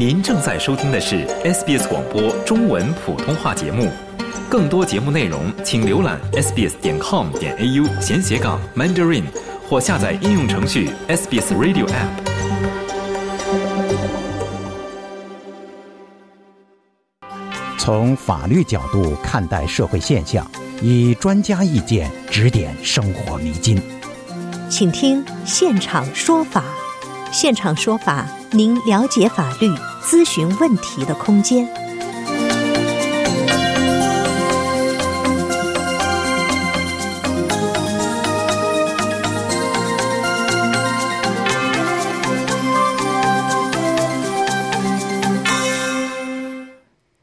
您正在收听的是 SBS 广播中文普通话节目。更多节目内容，请浏览 sbs 点 com 点 au 闲斜杠 mandarin，或下载应用程序 SBS Radio App。从法律角度看待社会现象，以专家意见指点生活迷津。请听现场说法。现场说法，您了解法律、咨询问题的空间。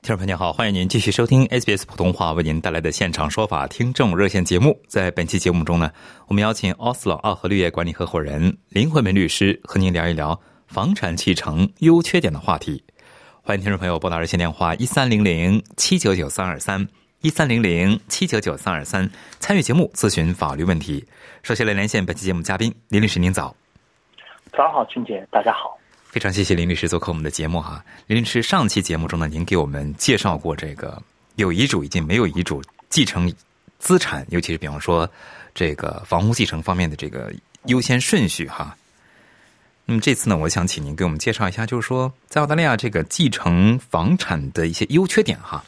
听众朋友您好，欢迎您继续收听 SBS 普通话为您带来的现场说法听众热线节目。在本期节目中呢，我们邀请 Oslo 奥和绿业管理合伙人林慧梅律师和您聊一聊房产继承优缺点的话题。欢迎听众朋友拨打热线电话一三零零七九九三二三一三零零七九九三二三参与节目咨询法律问题。首先来连线本期节目嘉宾林律师，您早。早上好，俊杰，大家好。非常谢谢林律师做客我们的节目哈。林律师，上期节目中呢，您给我们介绍过这个有遗嘱以及没有遗嘱继承资产，尤其是比方说这个房屋继承方面的这个优先顺序哈。那么这次呢，我想请您给我们介绍一下，就是说在澳大利亚这个继承房产的一些优缺点哈。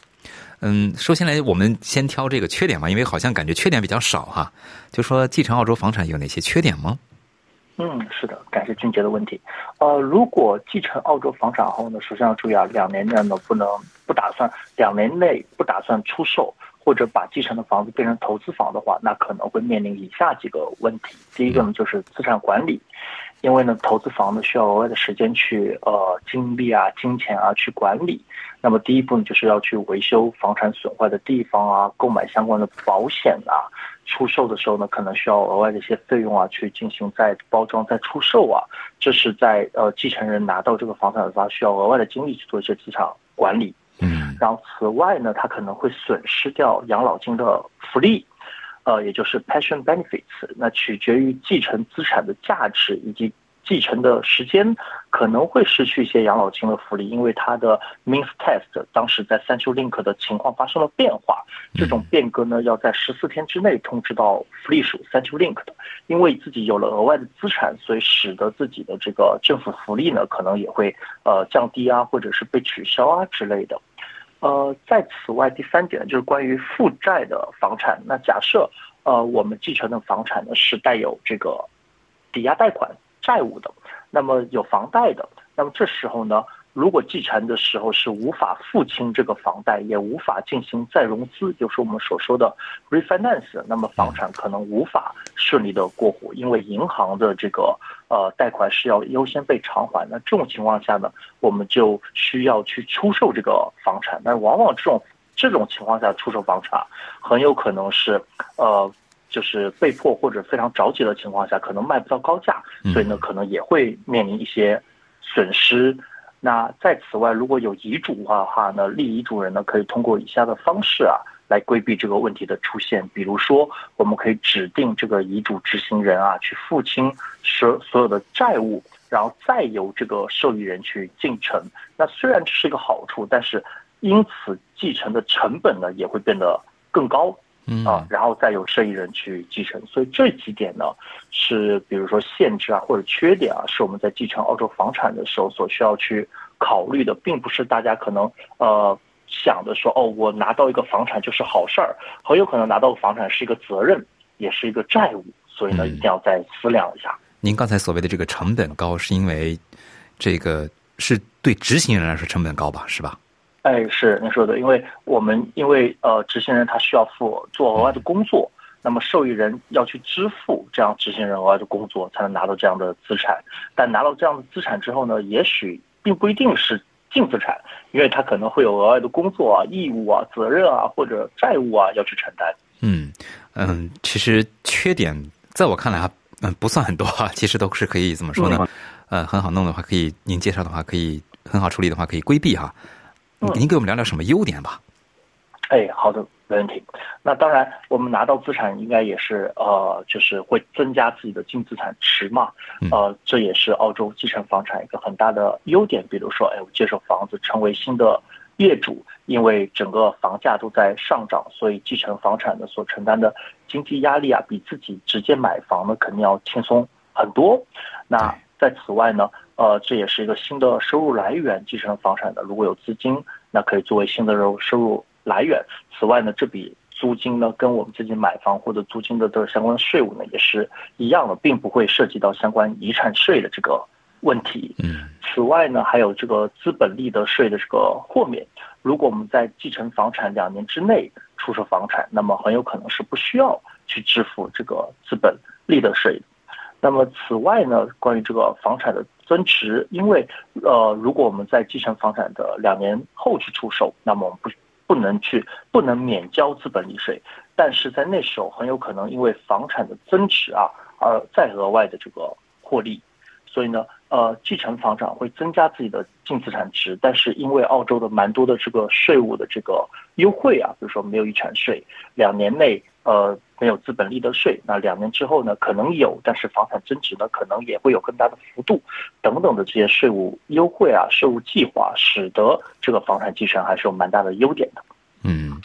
嗯，首先来我们先挑这个缺点吧，因为好像感觉缺点比较少哈。就说继承澳洲房产有哪些缺点吗？嗯，是的，感谢俊杰的问题。呃，如果继承澳洲房产后呢，首先要注意啊，两年内呢不能不打算两年内不打算出售或者把继承的房子变成投资房的话，那可能会面临以下几个问题。第一个呢就是资产管理，因为呢投资房呢需要额外的时间去呃精力啊、金钱啊去管理。那么第一步呢就是要去维修房产损坏的地方啊，购买相关的保险啊。出售的时候呢，可能需要额外的一些费用啊，去进行再包装、再出售啊。这是在呃继承人拿到这个房产的话，需要额外的精力去做一些资产管理。嗯，然后此外呢，他可能会损失掉养老金的福利，呃，也就是 pension benefits。那取决于继承资产的价值以及。继承的时间可能会失去一些养老金的福利，因为它的 means test 当时在三丘 link 的情况发生了变化，这种变革呢要在十四天之内通知到福利署三丘 link 的，因为自己有了额外的资产，所以使得自己的这个政府福利呢可能也会呃降低啊，或者是被取消啊之类的。呃，在此外，第三点就是关于负债的房产，那假设呃我们继承的房产呢是带有这个抵押贷款。债务的，那么有房贷的，那么这时候呢，如果继承的时候是无法付清这个房贷，也无法进行再融资，就是我们所说的 refinance，那么房产可能无法顺利的过户，因为银行的这个呃贷款是要优先被偿还。那这种情况下呢，我们就需要去出售这个房产。那往往这种这种情况下出售房产，很有可能是呃。就是被迫或者非常着急的情况下，可能卖不到高价，所以呢，可能也会面临一些损失。那在此外，如果有遗嘱的话，呢立遗嘱人呢，可以通过以下的方式啊，来规避这个问题的出现。比如说，我们可以指定这个遗嘱执行人啊，去付清所所有的债务，然后再由这个受益人去继承。那虽然这是一个好处，但是因此继承的成本呢，也会变得更高。啊，然后再由受益人去继承，所以这几点呢，是比如说限制啊或者缺点啊，是我们在继承澳洲房产的时候所需要去考虑的，并不是大家可能呃想的说哦，我拿到一个房产就是好事儿，很有可能拿到房产是一个责任，也是一个债务，所以呢，一定要再思量一下。您刚才所谓的这个成本高，是因为这个是对执行人来说成本高吧，是吧？哎，是您说的，因为我们因为呃，执行人他需要付做额外的工作，那么受益人要去支付这样执行人额外的工作，才能拿到这样的资产。但拿到这样的资产之后呢，也许并不一定是净资产，因为他可能会有额外的工作啊、义务啊、责任啊或者债务啊要去承担。嗯嗯，其实缺点在我看来啊，嗯，不算很多啊，其实都是可以怎么说呢？呃，很好弄的话，可以您介绍的话，可以很好处理的话，可以规避哈。您给我们聊聊什么优点吧？哎，好的，没问题。那当然，我们拿到资产应该也是呃，就是会增加自己的净资产池嘛。呃，这也是澳洲继承房产一个很大的优点。比如说，哎，我接手房子成为新的业主，因为整个房价都在上涨，所以继承房产的所承担的经济压力啊，比自己直接买房呢肯定要轻松很多。那在此外呢，呃，这也是一个新的收入来源。继承房产的如果有资金，那可以作为新的收收入来源。此外呢，这笔租金呢，跟我们自己买房或者租金的这相关的税务呢，也是一样的，并不会涉及到相关遗产税的这个问题。嗯。此外呢，还有这个资本利得税的这个豁免。如果我们在继承房产两年之内出售房产，那么很有可能是不需要去支付这个资本利得税。那么此外呢，关于这个房产的增值，因为呃，如果我们在继承房产的两年后去出售，那么我们不不能去不能免交资本利税，但是在那时候很有可能因为房产的增值啊，而再额外的这个获利，所以呢，呃，继承房产会增加自己的净资产值，但是因为澳洲的蛮多的这个税务的这个优惠啊，比如说没有遗产税，两年内。呃，没有资本利得税，那两年之后呢，可能有，但是房产增值呢，可能也会有更大的幅度，等等的这些税务优惠啊，税务计划，使得这个房产继承还是有蛮大的优点的。嗯，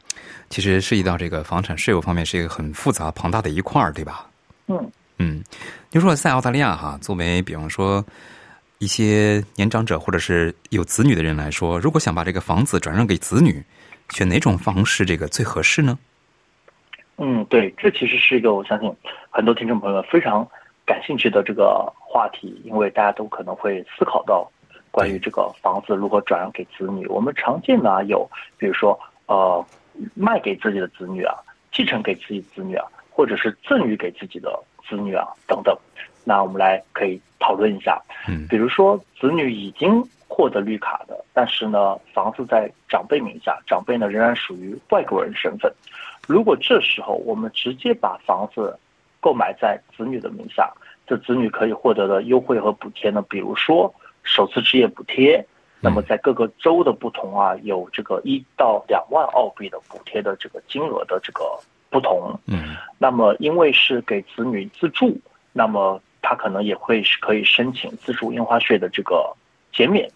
其实涉及到这个房产税务方面是一个很复杂庞大的一块儿，对吧？嗯嗯，就说在澳大利亚哈，作为比方说一些年长者或者是有子女的人来说，如果想把这个房子转让给子女，选哪种方式这个最合适呢？嗯，对，这其实是一个我相信很多听众朋友非常感兴趣的这个话题，因为大家都可能会思考到关于这个房子如何转让给子女。我们常见的有，比如说呃，卖给自己的子女啊，继承给自己子女啊，或者是赠予给自己的子女啊等等。那我们来可以讨论一下，嗯，比如说子女已经获得绿卡的，但是呢，房子在长辈名下，长辈呢仍然属于外国人身份。如果这时候我们直接把房子购买在子女的名下，这子女可以获得的优惠和补贴呢？比如说首次置业补贴，那么在各个州的不同啊，有这个一到两万澳币的补贴的这个金额的这个不同。嗯，那么因为是给子女自住，那么他可能也会是可以申请自住印花税的这个减免。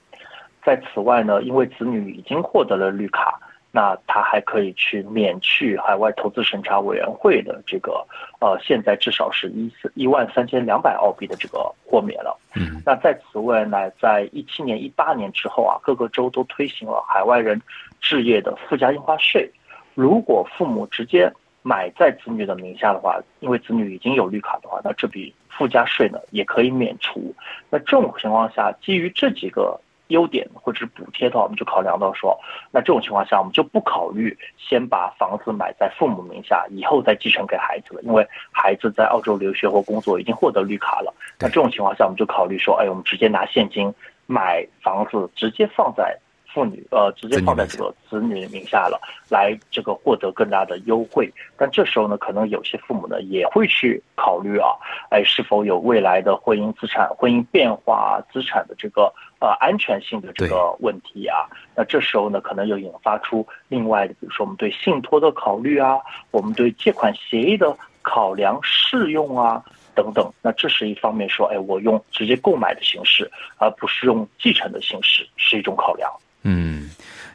在此外呢，因为子女已经获得了绿卡。那他还可以去免去海外投资审查委员会的这个呃，现在至少是一四一万三千两百澳币的这个豁免了。嗯，那在此外呢，在一七年、一八年之后啊，各个州都推行了海外人置业的附加印花税。如果父母直接买在子女的名下的话，因为子女已经有绿卡的话，那这笔附加税呢也可以免除。那这种情况下，基于这几个。优点或者是补贴的话，我们就考量到说，那这种情况下，我们就不考虑先把房子买在父母名下，以后再继承给孩子了，因为孩子在澳洲留学或工作已经获得绿卡了。那这种情况下，我们就考虑说，哎，我们直接拿现金买房子，直接放在。妇女呃，直接放在这个子女名下了，来这个获得更大的优惠。但这时候呢，可能有些父母呢也会去考虑啊，哎，是否有未来的婚姻资产、婚姻变化资产的这个呃安全性的这个问题啊？那这时候呢，可能又引发出另外的，比如说我们对信托的考虑啊，我们对借款协议的考量适用啊等等。那这是一方面说，哎，我用直接购买的形式，而不是用继承的形式，是一种考量。嗯，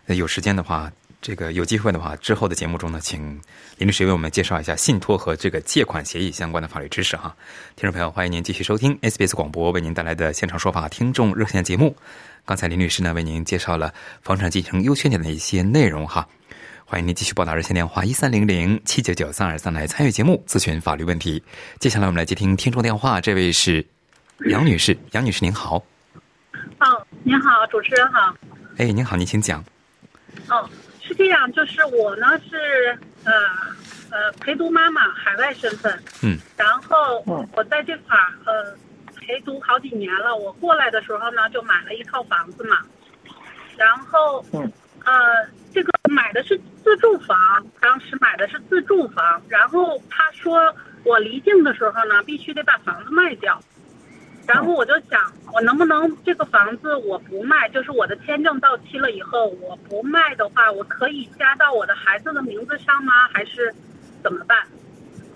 有时间的话，这个有机会的话，之后的节目中呢，请林律师为我们介绍一下信托和这个借款协议相关的法律知识哈。听众朋友，欢迎您继续收听 SBS 广播为您带来的现场说法听众热线节目。刚才林律师呢为您介绍了房产继承优缺点的一些内容哈。欢迎您继续拨打热线电话一三零零七九九三二三来参与节目咨询法律问题。接下来我们来接听听众电话，这位是杨女士，杨女士您好。哦，您好，主持人好。哎，您好，您请讲。哦，是这样，就是我呢是呃呃陪读妈妈，海外身份。嗯。然后我在这块儿呃陪读好几年了。我过来的时候呢，就买了一套房子嘛。然后嗯呃这个买的是自住房，当时买的是自住房。然后他说我离境的时候呢，必须得把房子卖掉。然后我就想，我能不能这个房子我不卖，就是我的签证到期了以后我不卖的话，我可以加到我的孩子的名字上吗？还是怎么办？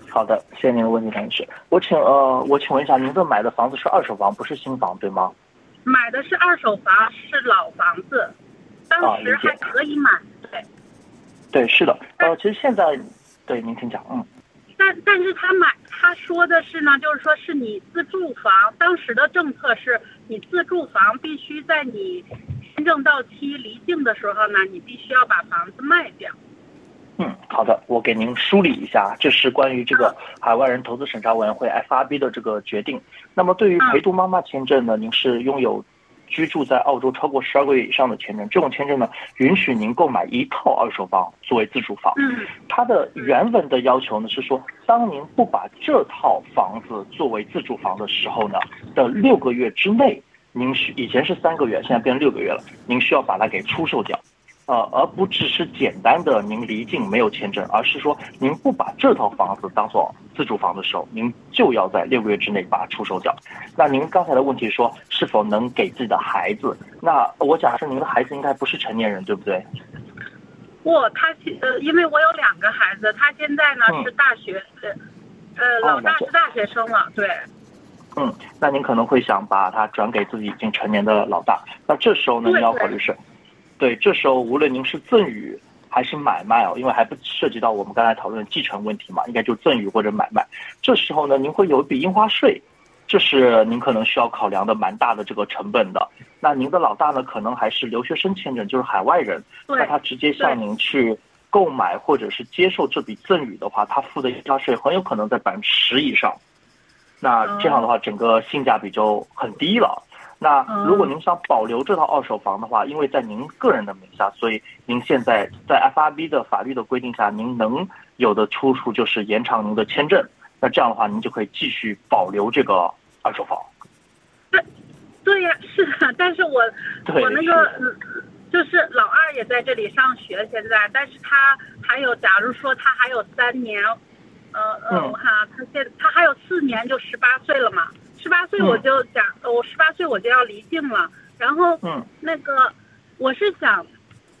好的，谢谢您的问题，张女士。我请呃，我请问一下，您这买的房子是二手房，不是新房，对吗？买的是二手房，是老房子，当时还可以买，对。对，是的，呃，其实现在，对，您请讲，嗯。但但是他买他说的是呢，就是说是你自住房，当时的政策是你自住房必须在你签证到期离境的时候呢，你必须要把房子卖掉。嗯，好的，我给您梳理一下，这是关于这个海外人投资审查委员会 FRB 的这个决定。那么对于陪读妈妈签证呢，您是拥有。居住在澳洲超过十二个月以上的签证，这种签证呢，允许您购买一套二手房作为自住房。嗯，它的原文的要求呢是说，当您不把这套房子作为自住房的时候呢的六个月之内，您需以前是三个月，现在变成六个月了，您需要把它给出售掉。呃，而不只是简单的您离境没有签证，而是说您不把这套房子当做自住房的时候，您就要在六个月之内把它出手掉。那您刚才的问题说是否能给自己的孩子？那我假设您的孩子应该不是成年人，对不对？不，他呃，因为我有两个孩子，他现在呢是大学，呃，呃，老大是大学生了，对。嗯，那您可能会想把他转给自己已经成年的老大，那这时候呢，你要考虑是。对，这时候无论您是赠与还是买卖哦，因为还不涉及到我们刚才讨论的继承问题嘛，应该就赠与或者买卖。这时候呢，您会有一笔印花税，这是您可能需要考量的蛮大的这个成本的。那您的老大呢，可能还是留学生签证，就是海外人，那他直接向您去购买或者是接受这笔赠与的话，他付的印花税很有可能在百分之十以上。那这样的话，整个性价比就很低了。那如果您想保留这套二手房的话，因为在您个人的名下，所以您现在在 FRB 的法律的规定下，您能有的出处就是延长您的签证。那这样的话，您就可以继续保留这个二手房。对，对呀，是的。但是我我那个就是老二也在这里上学，现在，但是他还有，假如说他还有三年，呃呃，我看啊，他现他还有四年就十八岁了嘛。十八岁我就讲，我十八岁我就要离境了。然后，那个我是想，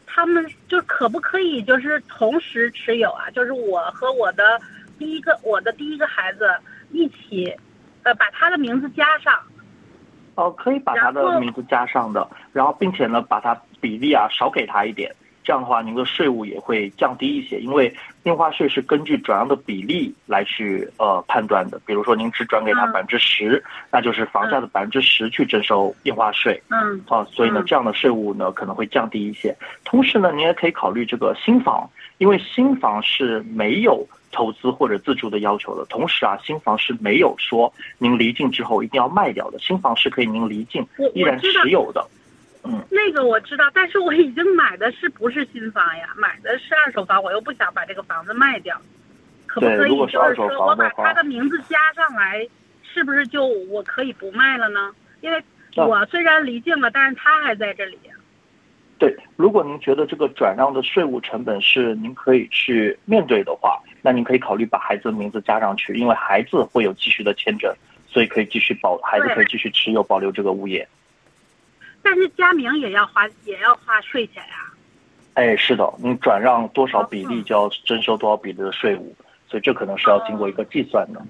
他们就可不可以就是同时持有啊？就是我和我的第一个我的第一个孩子一起，呃，把他的名字加上。哦，可以把他的名字加上的，然后并且呢，把他比例啊少给他一点。这样的话，您的税务也会降低一些，因为印花税是根据转让的比例来去呃判断的。比如说，您只转给他百分之十，那就是房价的百分之十去征收印花税。嗯。啊，所以呢，这样的税务呢可能会降低一些。同时呢，您也可以考虑这个新房，因为新房是没有投资或者自住的要求的。同时啊，新房是没有说您离境之后一定要卖掉的，新房是可以您离境依然持有的。嗯，那个我知道，但是我已经买的是不是新房呀？买的是二手房，我又不想把这个房子卖掉，可不可以就是说我把他的名字加上来，是不是就我可以不卖了呢？因为我虽然离境了，但是他还在这里。对，如果您觉得这个转让的税务成本是您可以去面对的话，那您可以考虑把孩子的名字加上去，因为孩子会有继续的签证，所以可以继续保，孩子可以继续持有保留这个物业。但是加名也要花，也要花税钱呀。哎，是的，你转让多少比例就要征收多少比例的税务，所以这可能是要经过一个计算的。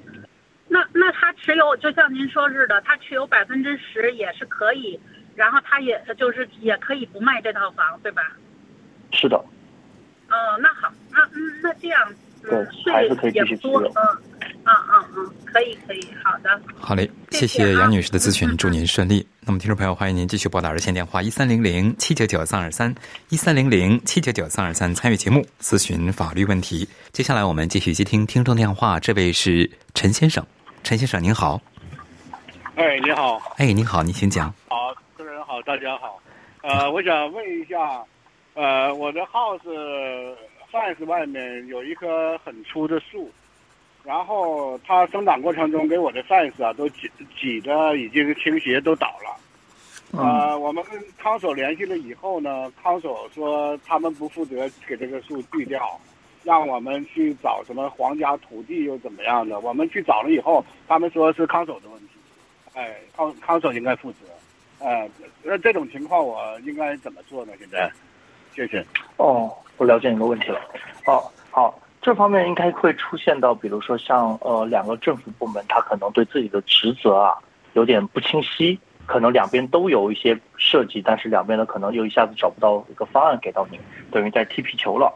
那那他持有，就像您说似的，他持有百分之十也是可以，然后他也就是也可以不卖这套房，对吧？是的。哦，那好，那嗯，那这样，对，税也不多，嗯。嗯嗯嗯，可以可以，好的。好嘞，谢谢杨女士的咨询，祝您顺利。那么，听众朋友，欢迎您继续拨打热线电话一三零零七九九三二三一三零零七九九三二三参与节目咨询法律问题。接下来我们继续接听听众电话，这位是陈先生，陈先生您好。哎，你好。哎，你好，您请讲。好，主持人好，大家好。呃，我想问一下，呃，我的 house fence 外面有一棵很粗的树。然后它生长过程中给我的 fence 啊都挤挤的已经倾斜都倒了，呃，我们跟康所联系了以后呢，康所说他们不负责给这个树锯掉，让我们去找什么皇家土地又怎么样的，我们去找了以后，他们说是康所的问题，哎，康康守应该负责。呃，那这种情况我应该怎么做呢？现在，谢谢。哦，我了解你的问题了。哦，好，这方面应该会出现到，比如说像呃两个政府部门，他可能对自己的职责啊有点不清晰，可能两边都有一些设计，但是两边呢可能又一下子找不到一个方案给到您，等于在踢皮球了。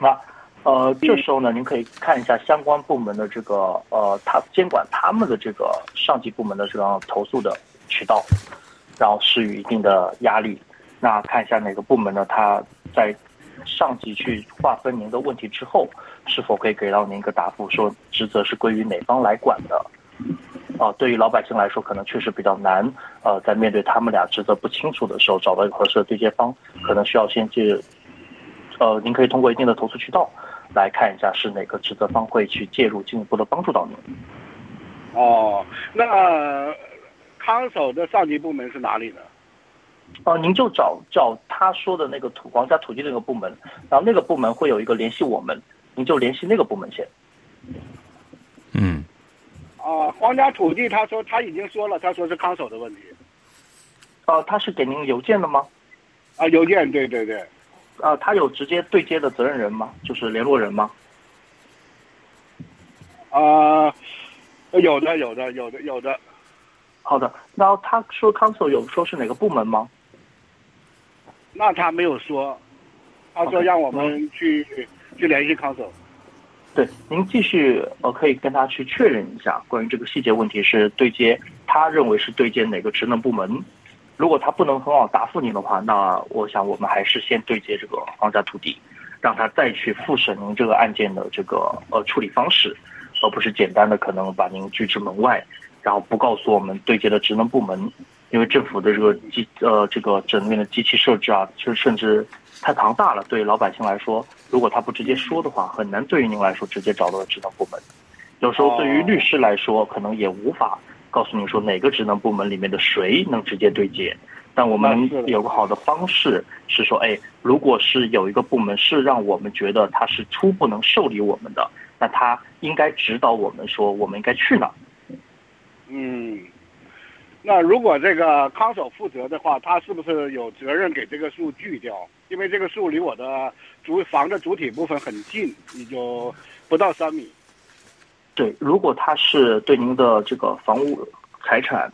那呃这时候呢，您可以看一下相关部门的这个呃他监管他们的这个上级部门的这样投诉的渠道。然后施予一定的压力，那看一下哪个部门呢？他在上级去划分您的问题之后，是否可以给到您一个答复，说职责是归于哪方来管的？啊，对于老百姓来说，可能确实比较难。呃，在面对他们俩职责不清楚的时候，找到一个合适的对接方，可能需要先去，呃，您可以通过一定的投诉渠道来看一下是哪个职责方会去介入，进一步的帮助到您。哦，那。看守的上级部门是哪里呢？哦，您就找找他说的那个土皇家土地那个部门，然后那个部门会有一个联系我们，您就联系那个部门先。嗯。啊，皇家土地，他说他已经说了，他说是康守的问题。哦，他是给您邮件的吗？啊，邮件，对对对。啊，他有直接对接的责任人吗？就是联络人吗？啊，有的，有的，有的，有的。好的，然后他说 council 有说是哪个部门吗？那他没有说，他说让我们去去联系 council。对，您继续呃可以跟他去确认一下关于这个细节问题是对接，他认为是对接哪个职能部门？如果他不能很好答复您的话，那我想我们还是先对接这个皇家土地，让他再去复审您这个案件的这个呃处理方式，而不是简单的可能把您拒之门外。然后不告诉我们对接的职能部门，因为政府的这个机呃这个整面的机器设置啊，其实甚至太庞大了。对于老百姓来说，如果他不直接说的话，很难对于您来说直接找到职能部门。有时候对于律师来说，可能也无法告诉您说哪个职能部门里面的谁能直接对接。但我们有个好的方式是说，哎，如果是有一个部门是让我们觉得他是初步能受理我们的，那他应该指导我们说我们应该去哪。嗯，那如果这个康守负责的话，他是不是有责任给这个树锯掉？因为这个树离我的主房的主体部分很近，也就不到三米。对，如果他是对您的这个房屋、财产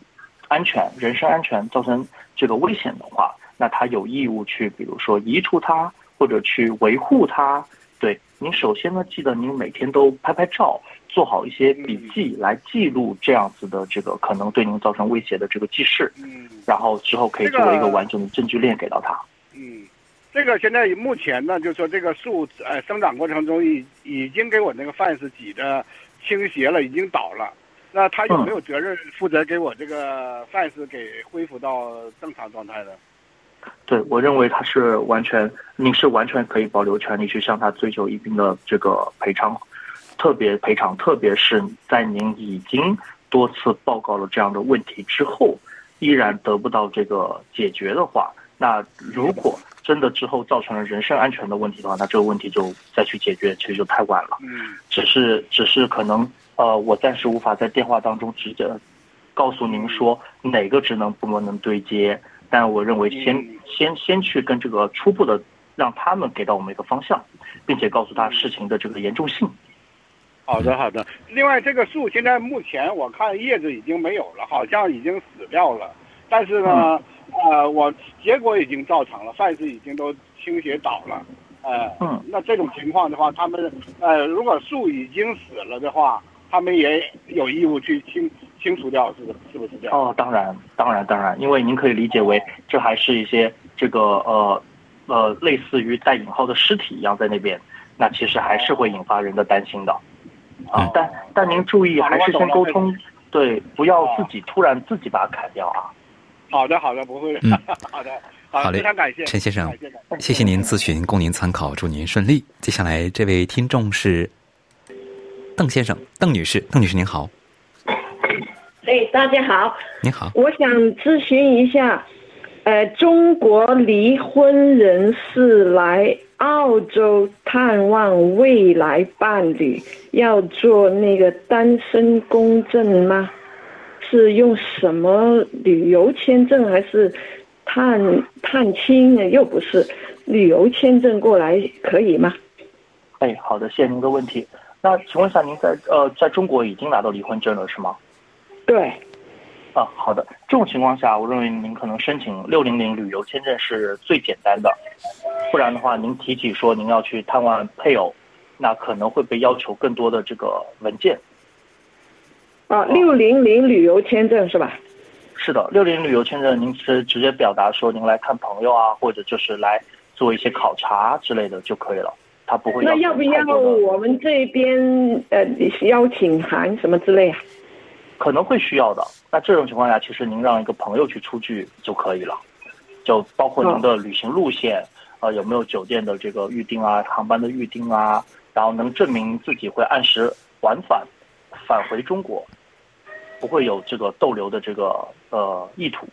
安全、人身安全造成这个危险的话，那他有义务去，比如说移除它，或者去维护它。对，您首先呢，记得您每天都拍拍照。做好一些笔记来记录这样子的这个可能对您造成威胁的这个记事，嗯，然后之后可以作为一个完整的证据链给到他。嗯，这个现在目前呢，就说这个树呃生长过程中已已经给我那个范式挤的倾斜了，已经倒了。那他有没有责任负责给我这个范式给恢复到正常状态呢？对，我认为他是完全，您是完全可以保留权利去向他追求一定的这个赔偿。特别赔偿，特别是在您已经多次报告了这样的问题之后，依然得不到这个解决的话，那如果真的之后造成了人身安全的问题的话，那这个问题就再去解决，其实就太晚了。嗯，只是只是可能呃，我暂时无法在电话当中直接告诉您说哪个职能部门能对接，但我认为先先先去跟这个初步的让他们给到我们一个方向，并且告诉他事情的这个严重性。好的，好的。另外，这个树现在目前我看叶子已经没有了，好像已经死掉了。但是呢，呃，我结果已经造成了，算是已经都倾斜倒了。呃，嗯，那这种情况的话，他们呃，如果树已经死了的话，他们也有义务去清清除掉，是是不是这样？哦，当然，当然，当然，因为您可以理解为这还是一些这个呃呃类似于带引号的尸体一样在那边，那其实还是会引发人的担心的。啊，但但您注意，还是先沟通，对，不要自己突然自己把它砍掉啊。好的，好的，不会。嗯，好的，好嘞，非常感谢陈先生，谢谢您咨询，供您参考，祝您顺利。接下来这位听众是邓先生，邓女士，邓女士您好。哎，大家好。您好。我想咨询一下，呃，中国离婚人士来。澳洲探望未来伴侣要做那个单身公证吗？是用什么旅游签证还是探探亲？又不是旅游签证过来可以吗？哎，好的，谢谢您的问题。那请问一下，您在呃在中国已经拿到离婚证了是吗？对。啊，好的。这种情况下，我认为您可能申请六零零旅游签证是最简单的。不然的话，您提起说您要去探望配偶，那可能会被要求更多的这个文件。啊，六零零旅游签证是吧？是的，六零旅游签证，您是直接表达说您来看朋友啊，或者就是来做一些考察之类的就可以了。他不会。那要不要我们这边呃邀请函什么之类啊？可能会需要的。那这种情况下，其实您让一个朋友去出具就可以了，就包括您的旅行路线，呃，有没有酒店的这个预订啊，航班的预订啊，然后能证明自己会按时往返返回中国，不会有这个逗留的这个呃意图，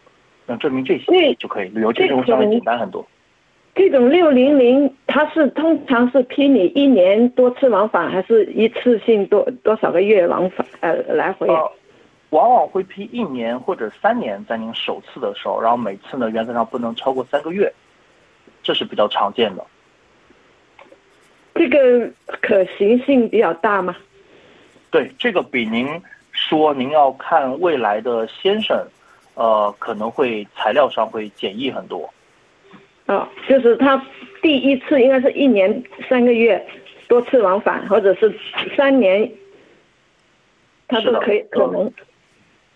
能证明这些就可以，旅游签证相对简单很多。这种六零零，它是通常是批你一年多次往返，还是一次性多多少个月往返呃来回？往往会批一年或者三年，在您首次的时候，然后每次呢原则上不能超过三个月，这是比较常见的。这个可行性比较大吗？对，这个比您说您要看未来的先生，呃，可能会材料上会简易很多。哦，就是他第一次应该是一年三个月，多次往返，或者是三年，他都可以可能。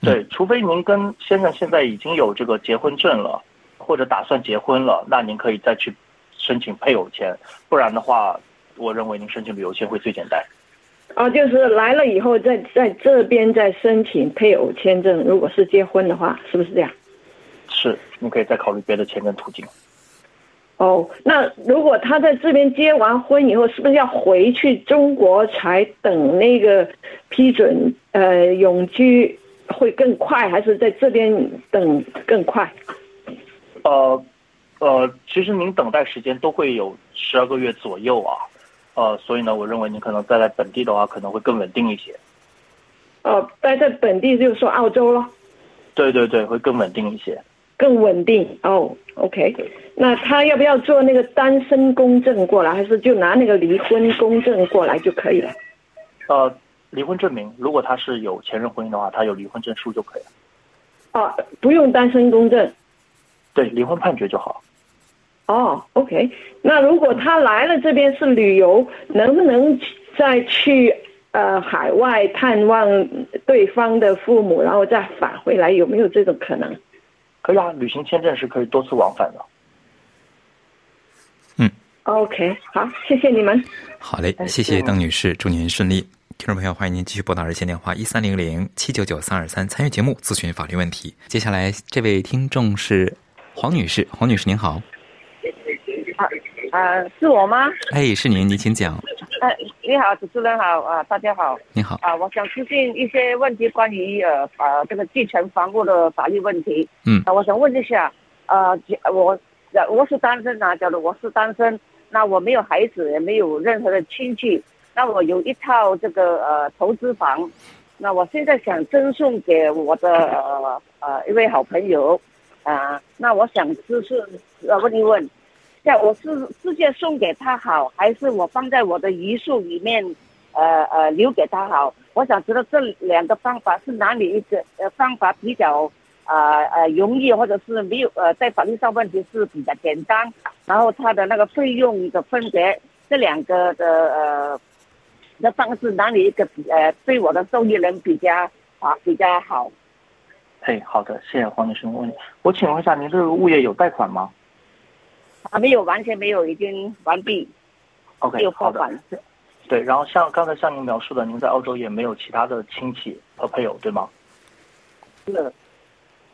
对，除非您跟先生现在已经有这个结婚证了，或者打算结婚了，那您可以再去申请配偶签。不然的话，我认为您申请旅游签会最简单。哦，就是来了以后，在在这边再申请配偶签证。如果是结婚的话，是不是这样？是，你可以再考虑别的签证途径。哦，那如果他在这边结完婚以后，是不是要回去中国才等那个批准？呃，永居？会更快，还是在这边等更快？呃，呃，其实您等待时间都会有十二个月左右啊，呃，所以呢，我认为您可能待在本地的话，可能会更稳定一些。呃，待在本地就是说澳洲咯。对对对，会更稳定一些。更稳定哦，OK。那他要不要做那个单身公证过来，还是就拿那个离婚公证过来就可以了？呃。离婚证明，如果他是有前任婚姻的话，他有离婚证书就可以了。哦，不用单身公证。对，离婚判决就好。哦，OK。那如果他来了这边是旅游，能不能再去呃海外探望对方的父母，然后再返回来？有没有这种可能？可以啊，旅行签证是可以多次往返的。嗯。OK，好，谢谢你们。好嘞，谢谢邓女士，祝您顺利。听众朋友，欢迎您继续拨打热线电话一三零零七九九三二三参与节目咨询法律问题。接下来这位听众是黄女士，黄女士您好。啊啊，是我吗？哎，是您，您请讲。哎，你好，主持人好啊，大家好。你好。啊，我想咨询一些问题，关于呃啊这个继承房屋的法律问题。嗯。啊，我想问一下，啊，我我是单身啊，假如我是单身，那我没有孩子，也没有任何的亲戚。那我有一套这个呃投资房，那我现在想赠送给我的呃呃一位好朋友，啊，那我想就是呃问一问，像我是直接送给他好，还是我放在我的遗书里面，呃呃留给他好？我想知道这两个方法是哪里一个呃方法比较啊呃容易，或者是没有呃在法律上问题是比较简单，然后他的那个费用的分别，这两个的呃。的方式哪里一个呃对我的受益人比较啊比较好？嘿，好的，谢谢黄女士问你。我请问一下，您这个物业有贷款吗？还，没有，完全没有，已经完毕。OK，好的。对，然后像刚才向您描述的，您在澳洲也没有其他的亲戚和配偶，对吗？是。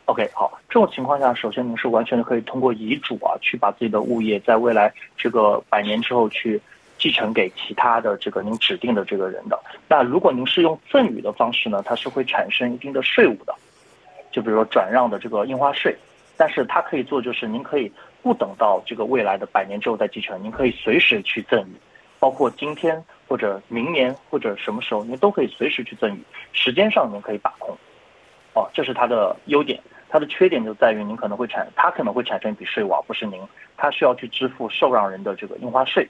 OK，好，这种情况下，首先您是完全可以通过遗嘱啊，去把自己的物业在未来这个百年之后去。继承给其他的这个您指定的这个人的，那如果您是用赠与的方式呢，它是会产生一定的税务的，就比如说转让的这个印花税，但是它可以做就是您可以不等到这个未来的百年之后再继承，您可以随时去赠与，包括今天或者明年或者什么时候您都可以随时去赠与，时间上您可以把控。哦，这是它的优点。它的缺点就在于您可能会产，它可能会产生一笔税务，而不是您，它需要去支付受让人的这个印花税，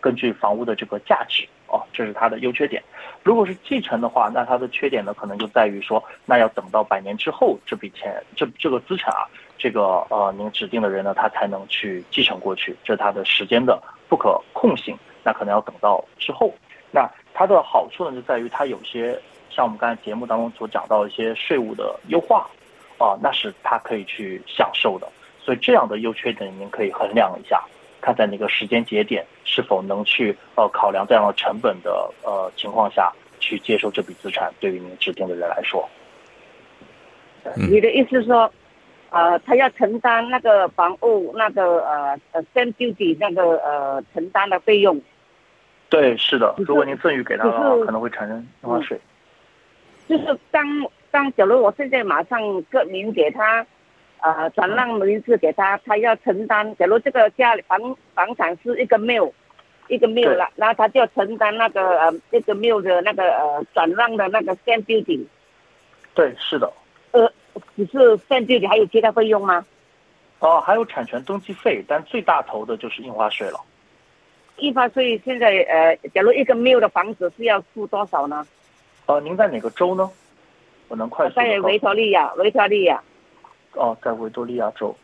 根据房屋的这个价值。哦，这是它的优缺点。如果是继承的话，那它的缺点呢，可能就在于说，那要等到百年之后，这笔钱，这这个资产啊，这个呃，您指定的人呢，他才能去继承过去，这是它的时间的不可控性。那可能要等到之后。那它的好处呢，就在于它有些像我们刚才节目当中所讲到一些税务的优化，啊，那是它可以去享受的。所以这样的优缺点，您可以衡量一下。看在哪个时间节点是否能去呃考量这样的成本的呃情况下去接受这笔资产，对于您指定的人来说，你的意思是说，呃，他要承担那个房屋那个呃呃 stamp duty 那个呃承担的费用？对，是的。如果您赠与给他的话，可能会产生印花税。就是当当，假如我现在马上个名给他。呃，转让名字给他，他要承担。假如这个家里房房产是一个 mill，一个 mill 了，然后他就要承担那个呃，这个 mill 的那个呃转让的那个 stamp duty。对，是的。呃，只是 stamp duty 还有其他费用吗？哦，还有产权登记费，但最大头的就是印花税了。印花税现在呃，假如一个 mill 的房子是要付多少呢？呃，您在哪个州呢？我能快速。在维多利亚，维多利亚。哦，在维多利亚州，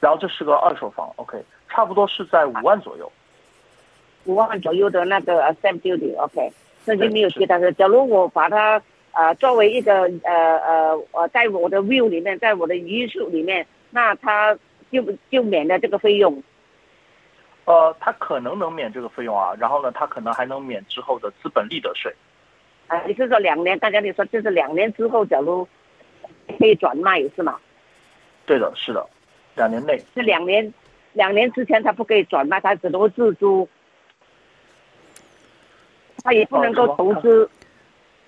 然后这是个二手房，OK，差不多是在五万左右，五万左右的那个 stamp duty，OK，那就没有其他的。假如我把它呃作为一个呃呃呃在我的 view 里面，在我的余数里面，那他就就免了这个费用。呃，他可能能免这个费用啊，然后呢，他可能还能免之后的资本利得税。啊，你是说两年？大家你说就是两年之后，假如可以转卖是吗？对的，是的，两年内是两年，两年之前他不可以转卖，他只能够自租，他也不能够投资。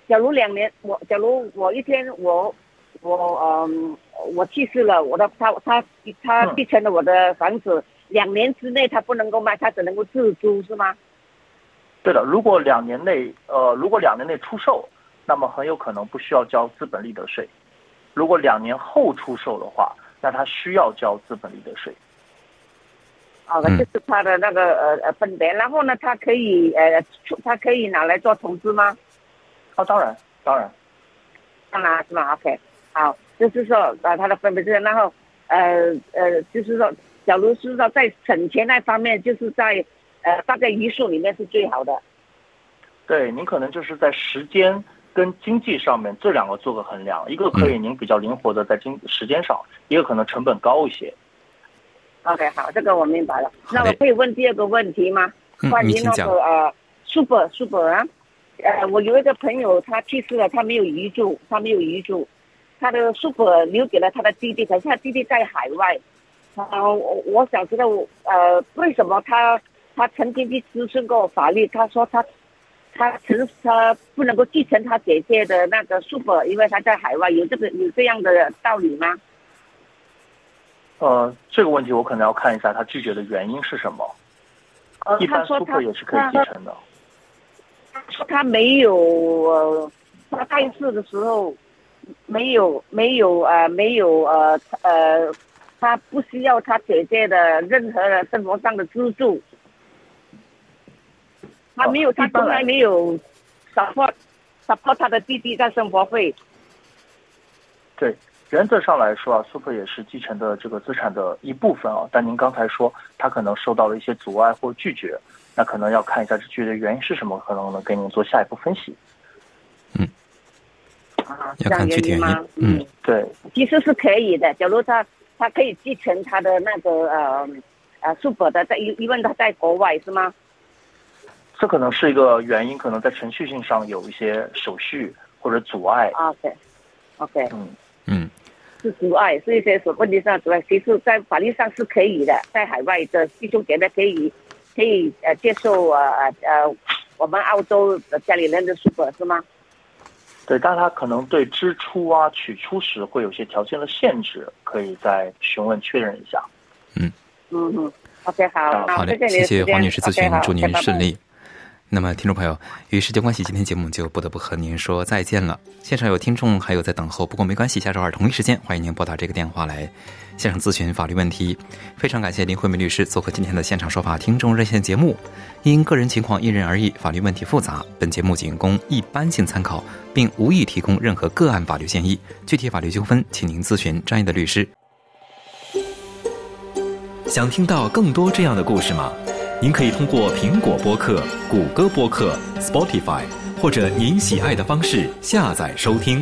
假如两年，我假如我一天我我嗯我去世了，我的他他他继承了我的房子，两年之内他不能够卖，他只能够自租是吗？对的，如果两年内呃如果两年内出售，那么很有可能不需要交资本利得税。如果两年后出售的话。那他需要交资本利得税。好的，这是他的那个呃呃分别。然后呢，他可以呃，他可以拿来做投资吗？哦，当然，当然。当然，是吧？OK，好，就是说呃，他的分别是，然后呃呃，就是说，假如是说在省钱那方面，就是在呃大概余数里面是最好的。对，您可能就是在时间。跟经济上面这两个做个衡量，一个可以您比较灵活的在经时间上，一个可能成本高一些。OK，好，这个我明白了。那我可以问第二个问题吗？关于那个呃，Super Super 啊，呃，我有一个朋友他去世了，他没有遗嘱，他没有遗嘱，他的 Super 留给了他的弟弟，可是他弟弟在海外。啊，我我想知道呃，为什么他他曾经去咨询过法律，他说他。他承他不能够继承他姐姐的那个 super，因为他在海外，有这个有这样的道理吗？呃，这个问题我可能要看一下他拒绝的原因是什么。呃，一般 super 也是可以继承的。说他没有，他在世的时候没有没有呃没有呃呃，他不需要他姐姐的任何的生活上的资助。他没有，他从来没有 support support 他的弟弟在生活费。对，原则上来说啊，super 也是继承的这个资产的一部分啊。但您刚才说他可能受到了一些阻碍或拒绝，那可能要看一下这拒绝的原因是什么，可能能给您做下一步分析。嗯。啊，这样原因吗？嗯，对。其实是可以的，假如他他可以继承他的那个呃呃 super 的，在因因为他在国外是吗？这可能是一个原因，可能在程序性上有一些手续或者阻碍。OK，OK，嗯嗯，是阻碍，是一些所问题上阻碍。其实，在法律上是可以的，在海外的弟兄姐妹可以可以呃接受呃呃我们澳洲的家里人的书本是吗？对，但他可能对支出啊取出时会有些条件的限制，可以再询问确认一下。嗯嗯嗯，OK，好，好嘞，谢谢黄女士咨询，祝您顺利。那么，听众朋友，与时间关系，今天节目就不得不和您说再见了。现场有听众还有在等候，不过没关系，下周二同一时间，欢迎您拨打这个电话来现场咨询法律问题。非常感谢林慧梅律师做客今天的现场说法听众热线节目。因个人情况因人而异，法律问题复杂，本节目仅供一般性参考，并无意提供任何个案法律建议。具体法律纠纷，请您咨询专业的律师。想听到更多这样的故事吗？您可以通过苹果播客、谷歌播客、Spotify，或者您喜爱的方式下载收听。